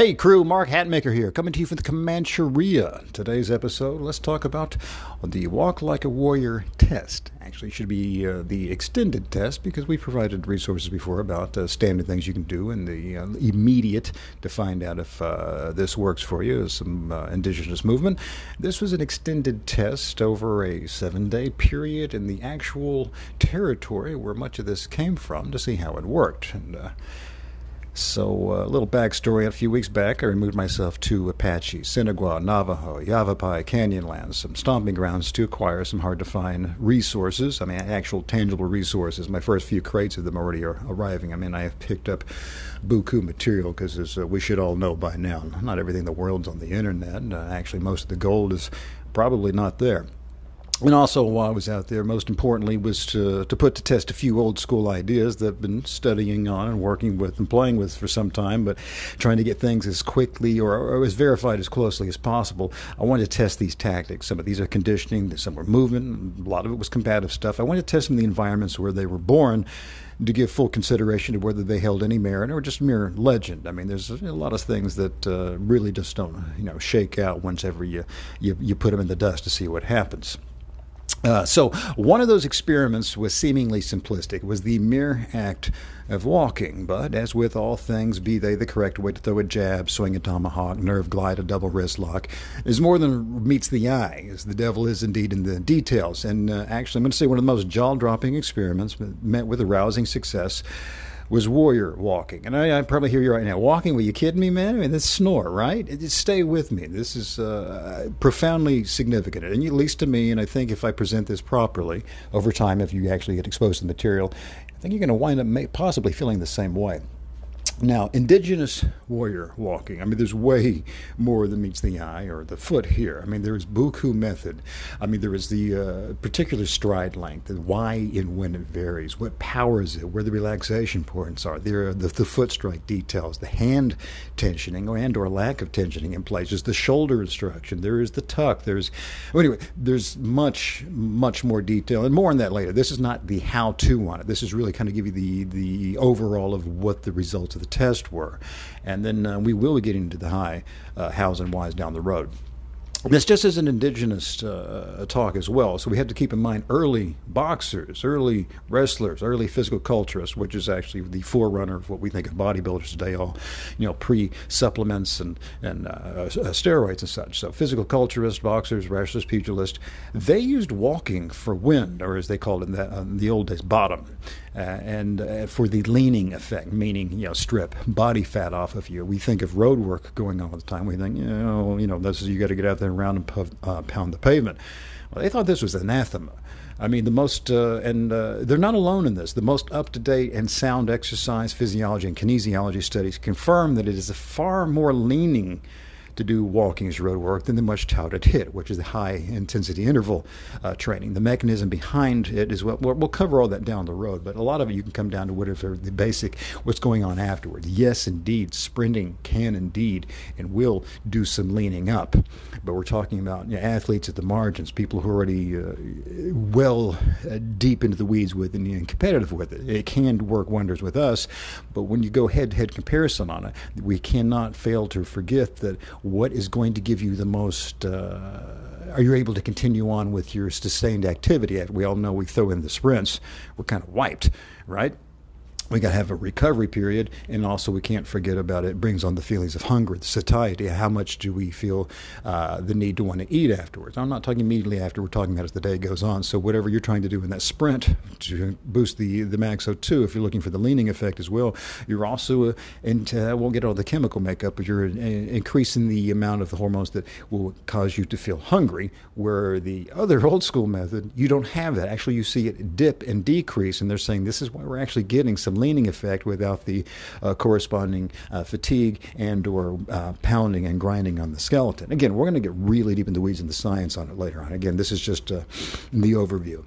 Hey crew, Mark Hatmaker here, coming to you from the Comancheria. Today's episode, let's talk about the Walk Like a Warrior test. Actually, it should be uh, the extended test because we provided resources before about uh, standard things you can do and the uh, immediate to find out if uh, this works for you, as some uh, indigenous movement. This was an extended test over a seven day period in the actual territory where much of this came from to see how it worked. And so, uh, a little backstory. A few weeks back, I removed myself to Apache, Sinagua, Navajo, Yavapai, Canyonlands, some stomping grounds to acquire some hard to find resources. I mean, actual tangible resources. My first few crates of them already are arriving. I mean, I have picked up buku material because, as uh, we should all know by now, not everything in the world's on the internet. Uh, actually, most of the gold is probably not there. And also, while I was out there, most importantly, was to, to put to test a few old school ideas that I've been studying on and working with and playing with for some time, but trying to get things as quickly or, or as verified as closely as possible. I wanted to test these tactics. Some of these are conditioning, some were movement, a lot of it was combative stuff. I wanted to test them in the environments where they were born to give full consideration to whether they held any merit or just mere legend. I mean, there's a lot of things that uh, really just don't, you know, shake out once ever you, you, you put them in the dust to see what happens. Uh, so, one of those experiments was seemingly simplistic, was the mere act of walking. But, as with all things, be they the correct way to throw a jab, swing a tomahawk, nerve glide, a double wrist lock, is more than meets the eye, as the devil is indeed in the details. And uh, actually, I'm going to say one of the most jaw dropping experiments, met with a rousing success was warrior walking. And I, I, probably hear you right now. Walking? Were you kidding me, man? I mean, this snore, right? Just stay with me. This is uh, profoundly significant, and at least to me. And I think if I present this properly over time, if you actually get exposed to the material, I think you're going to wind up possibly feeling the same way. Now, indigenous warrior walking, I mean, there's way more than meets the eye or the foot here. I mean, there is buku method. I mean, there is the uh, particular stride length and why and when it varies, what powers it, where the relaxation points are. There are the, the foot strike details, the hand tensioning and or lack of tensioning in places, the shoulder instruction. There is the tuck. There's, well, anyway, there's much, much more detail and more on that later. This is not the how-to on it. This is really kind of give you the, the overall of what the results of the test were. And then uh, we will be getting to the high uh, hows and whys down the road. This just is an indigenous uh, talk as well, so we have to keep in mind early boxers, early wrestlers, early physical culturists, which is actually the forerunner of what we think of bodybuilders today, all you know, pre-supplements and and uh, uh, steroids and such. So physical culturists, boxers, wrestlers, pugilists, they used walking for wind, or as they called it in the, uh, in the old days, bottom. Uh, and uh, for the leaning effect, meaning you know strip body fat off of you. We think of road work going on all the time. We think you know you know this is you got to get out there and round and uh, pound the pavement. Well, they thought this was anathema. I mean, the most, uh, and uh, they're not alone in this. The most up to date and sound exercise physiology and kinesiology studies confirm that it is a far more leaning to do walking as road work than the much touted HIIT, which is the high intensity interval uh, training. The mechanism behind it is what we'll cover all that down the road, but a lot of it you can come down to whatever the basic what's going on afterwards. Yes, indeed, sprinting can indeed and will do some leaning up, but we're talking about you know, athletes at the margins, people who are already uh, well deep into the weeds with and, and competitive with it. It can work wonders with us, but when you go head to head comparison on it, we cannot fail to forget that what is going to give you the most uh, are you able to continue on with your sustained activity? We all know we throw in the sprints, we're kind of wiped, right? We got to have a recovery period, and also we can't forget about it. it brings on the feelings of hunger, the satiety. How much do we feel uh, the need to want to eat afterwards? I'm not talking immediately after. We're talking about as the day goes on. So whatever you're trying to do in that sprint to boost the the max O2, if you're looking for the leaning effect as well, you're also uh, and uh, won't get all the chemical makeup, but you're uh, increasing the amount of the hormones that will cause you to feel hungry. Where the other old school method, you don't have that. Actually, you see it dip and decrease, and they're saying this is why we're actually getting some leaning effect without the uh, corresponding uh, fatigue and or uh, pounding and grinding on the skeleton. Again, we're going to get really deep in the weeds in the science on it later on. Again, this is just uh, the overview.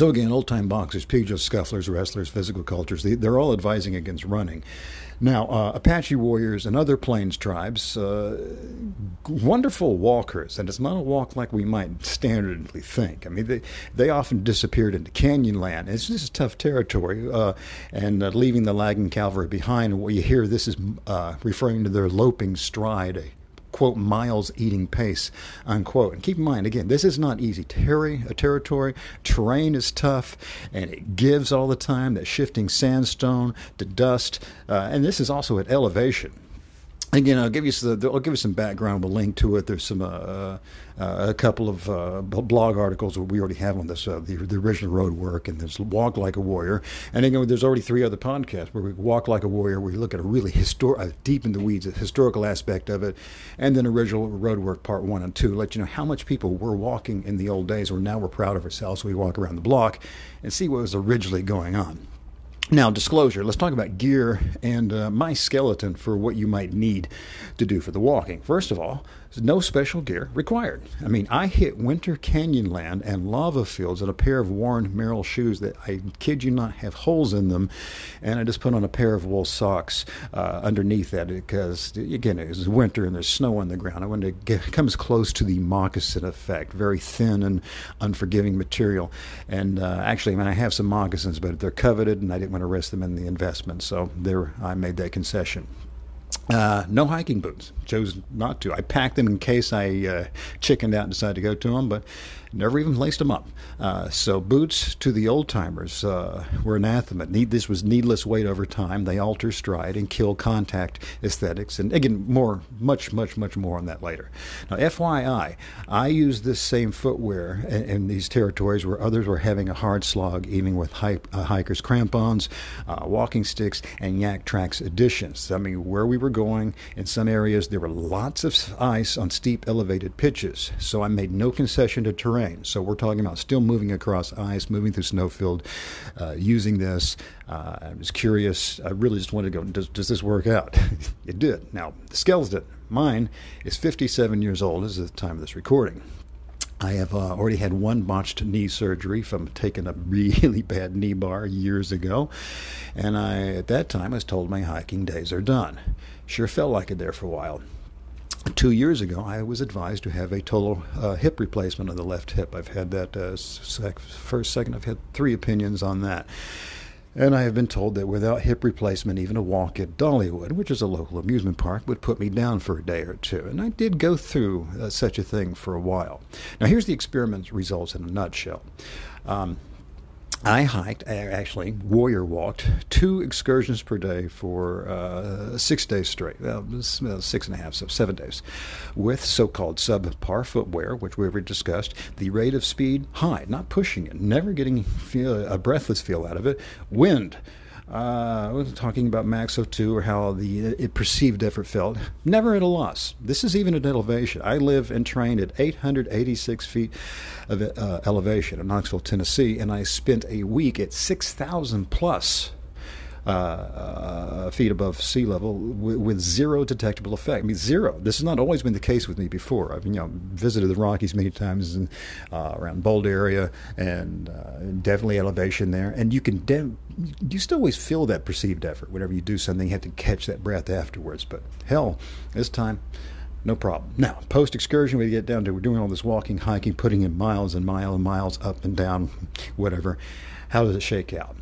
So again, old-time boxers, pugilists, scufflers, wrestlers, physical cultures, they, are all advising against running. Now, uh, Apache warriors and other plains tribes, uh, wonderful walkers, and it's not a walk like we might standardly think. I mean, they, they often disappeared into canyon land. It's just tough territory, uh, and uh, leaving the lagging cavalry behind. What you hear, this is uh, referring to their loping stride, quote miles eating pace unquote. And keep in mind again this is not easy terry a territory. Terrain is tough and it gives all the time. That shifting sandstone to dust uh, and this is also at elevation Again, I'll give you some, I'll give you some background. We'll link to it. There's some uh, uh, a couple of uh, blog articles that we already have on this, uh, the, the original road work, and there's Walk Like a Warrior. And again, there's already three other podcasts where we walk like a warrior. We look at a really histor- deep in the weeds, a historical aspect of it, and then original road work part one and two. Let you know how much people were walking in the old days, or now we're proud of ourselves. So we walk around the block and see what was originally going on. Now, disclosure. Let's talk about gear and uh, my skeleton for what you might need to do for the walking. First of all, no special gear required. I mean, I hit winter canyon land and lava fields in a pair of worn Merrell shoes that I kid you not have holes in them, and I just put on a pair of wool socks uh, underneath that because again it was winter and there's snow on the ground. I wanted to get come as close to the moccasin effect, very thin and unforgiving material. And uh, actually, I mean, I have some moccasins, but they're coveted, and I didn't want to risk them in the investment, so there I made that concession. Uh, no hiking boots. Chose not to. I packed them in case I uh, chickened out and decided to go to them, but never even laced them up. Uh, so boots to the old timers uh, were anathema. Need, this was needless weight over time. They alter stride and kill contact aesthetics. And again, more, much, much, much more on that later. Now, FYI, I use this same footwear in, in these territories where others were having a hard slog, even with uh, hikers' crampons, uh, walking sticks, and Yaktrax additions. I mean, where we were going, in some areas there were lots of ice on steep, elevated pitches. So I made no concession to terrain terrain. So we're talking about still moving across ice, moving through snowfield, uh, using this. Uh, I was curious. I really just wanted to go, does, does this work out? it did. Now, the skeleton, mine, is 57 years old as of the time of this recording. I have uh, already had one botched knee surgery from taking a really bad knee bar years ago. And I, at that time, was told my hiking days are done. Sure felt like it there for a while two years ago, I was advised to have a total uh, hip replacement of the left hip. I've had that uh, sec- first, second. I've had three opinions on that. And I have been told that without hip replacement, even a walk at Dollywood, which is a local amusement park, would put me down for a day or two. And I did go through uh, such a thing for a while. Now, here's the experiment results in a nutshell. Um, I hiked, I actually, warrior walked two excursions per day for uh, six days straight, well, six and a half, so seven days, with so called subpar footwear, which we already discussed. The rate of speed, high, not pushing it, never getting feel, a breathless feel out of it. Wind, uh, I was talking about Max O2 or how the it perceived effort felt. Never at a loss. This is even at elevation. I live and train at 886 feet of uh, elevation in Knoxville, Tennessee, and I spent a week at 6,000 plus uh, uh, feet above sea level with, with, zero detectable effect. I mean, zero. This has not always been the case with me before. I've you know visited the Rockies many times uh, around Boulder area and uh, definitely elevation there, and you can de- you still always feel that perceived effort. Whenever you do something, you have to catch that breath afterwards. But hell, this time. No problem. Now, post excursion, we get down to we're doing all this walking, hiking, putting in miles and miles and miles up and down, whatever. How does it shake out?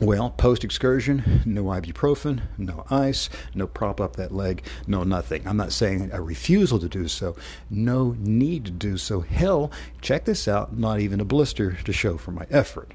Well, post excursion, no ibuprofen, no ice, no prop up that leg, no nothing. I'm not saying a refusal to do so, no need to do so. Hell, check this out, not even a blister to show for my effort.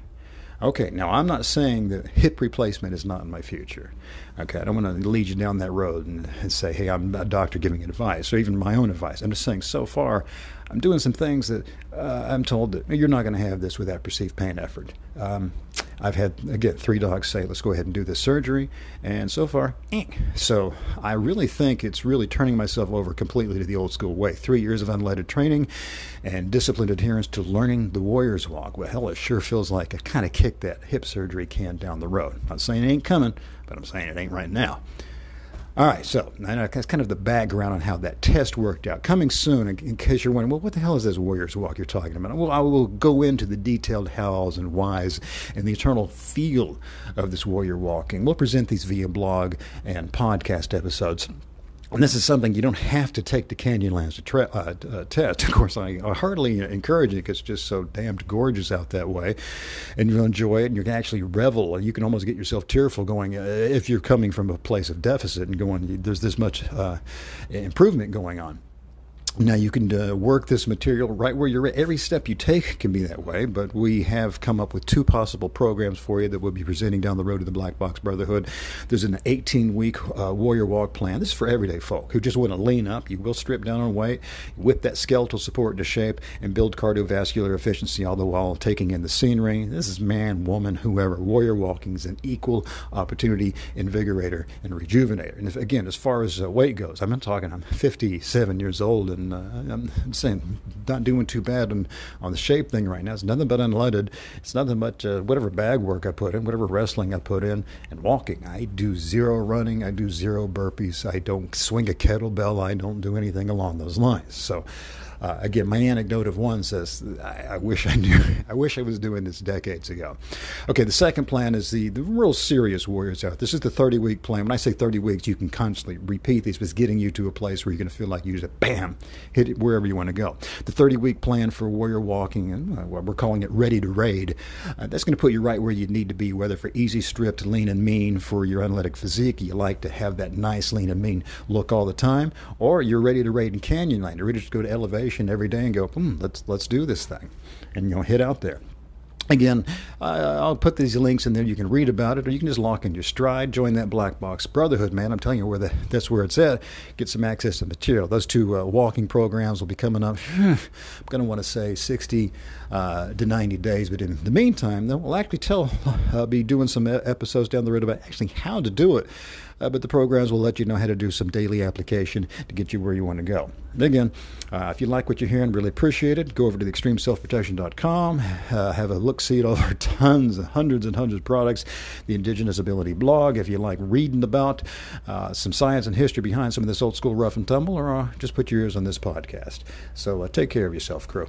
Okay, now I'm not saying that hip replacement is not in my future. Okay, I don't want to lead you down that road and, and, say, hey, I'm a doctor giving advice or even my own advice. I'm just saying, so far, I'm doing some things that uh, I'm told that you're not going to have this without perceived pain effort. Um, I've had, again, three dogs say, let's go ahead and do this surgery. And so far, eh. so I really think it's really turning myself over completely to the old school way. Three years of unleaded training and disciplined adherence to learning the warrior's walk. Well, hell, it sure feels like I kind of kicked that hip surgery can down the road. I'm not saying it ain't coming, but I'm saying it ain't right now. All right, so that's kind of the background on how that test worked out. Coming soon, in case you're wondering, well, what the hell is this Warriors Walk you're talking about? Well, I will go into the detailed hows and whys and the eternal feel of this Warrior Walking. We'll present these via blog and podcast episodes. And this is something you don't have to take to Canyonlands to tra- uh, uh, test. Of course, I, I hardly encourage it because it's just so damned gorgeous out that way. And you'll enjoy it and you can actually revel. You can almost get yourself tearful going uh, if you're coming from a place of deficit and going, there's this much uh, improvement going on. Now you can uh, work this material right where you're at. Every step you take can be that way, but we have come up with two possible programs for you that we'll be presenting down the road to the Black Box Brotherhood. There's an 18 week uh, Warrior Walk plan. This is for everyday folk who just want to lean up. You will strip down on weight, whip that skeletal support into shape, and build cardiovascular efficiency, all the while taking in the scenery. This is man, woman, whoever. Warrior Walking is an equal opportunity invigorator and rejuvenator. And if, again, as far as uh, weight goes, I'm not talking, I'm 57 years old and and uh, I'm saying not doing too bad on, on the shape thing right now. It's nothing but unleaded. It's nothing but uh, whatever bag work I put in, whatever wrestling I put in, and walking. I do zero running. I do zero burpees. I don't swing a kettlebell. I don't do anything along those lines. So uh, again, my anecdote of one says, I, I, wish I knew, I wish I was doing this decades ago. Okay, the second plan is the, the real serious warriors out. This is the 30 week plan. When I say 30 weeks, you can constantly repeat these, but it's getting you to a place where you're going to feel like you just bam, hit it wherever you want to go. The 30 week plan for warrior walking, and uh, we're calling it ready to raid, uh, that's going to put you right where you need to be, whether for easy stripped, lean and mean for your athletic physique, you like to have that nice lean and mean look all the time, or you're ready to raid in Canyonland, you're ready to go to elevation every day and go, hmm, let's let's do this thing, and you know hit out there. Again, uh, I'll put these links in there. You can read about it, or you can just lock in your stride. Join that Black Box Brotherhood, man. I'm telling you where the, that's where it's at. Get some access to material. Those two uh, walking programs will be coming up. I'm going to want to say 60 uh, to 90 days, but in the meantime, though, we'll actually tell. I'll be doing some episodes down the road about actually how to do it. Uh, but the programs will let you know how to do some daily application to get you where you want to go. Again, uh, if you like what you're hearing, really appreciate it. Go over to the extremeselfprotection.com, uh, have a look see all our tons, hundreds and hundreds of products. The Indigenous Ability blog, if you like reading about uh, some science and history behind some of this old school rough and tumble, or just put your ears on this podcast. So uh, take care of yourself, crew.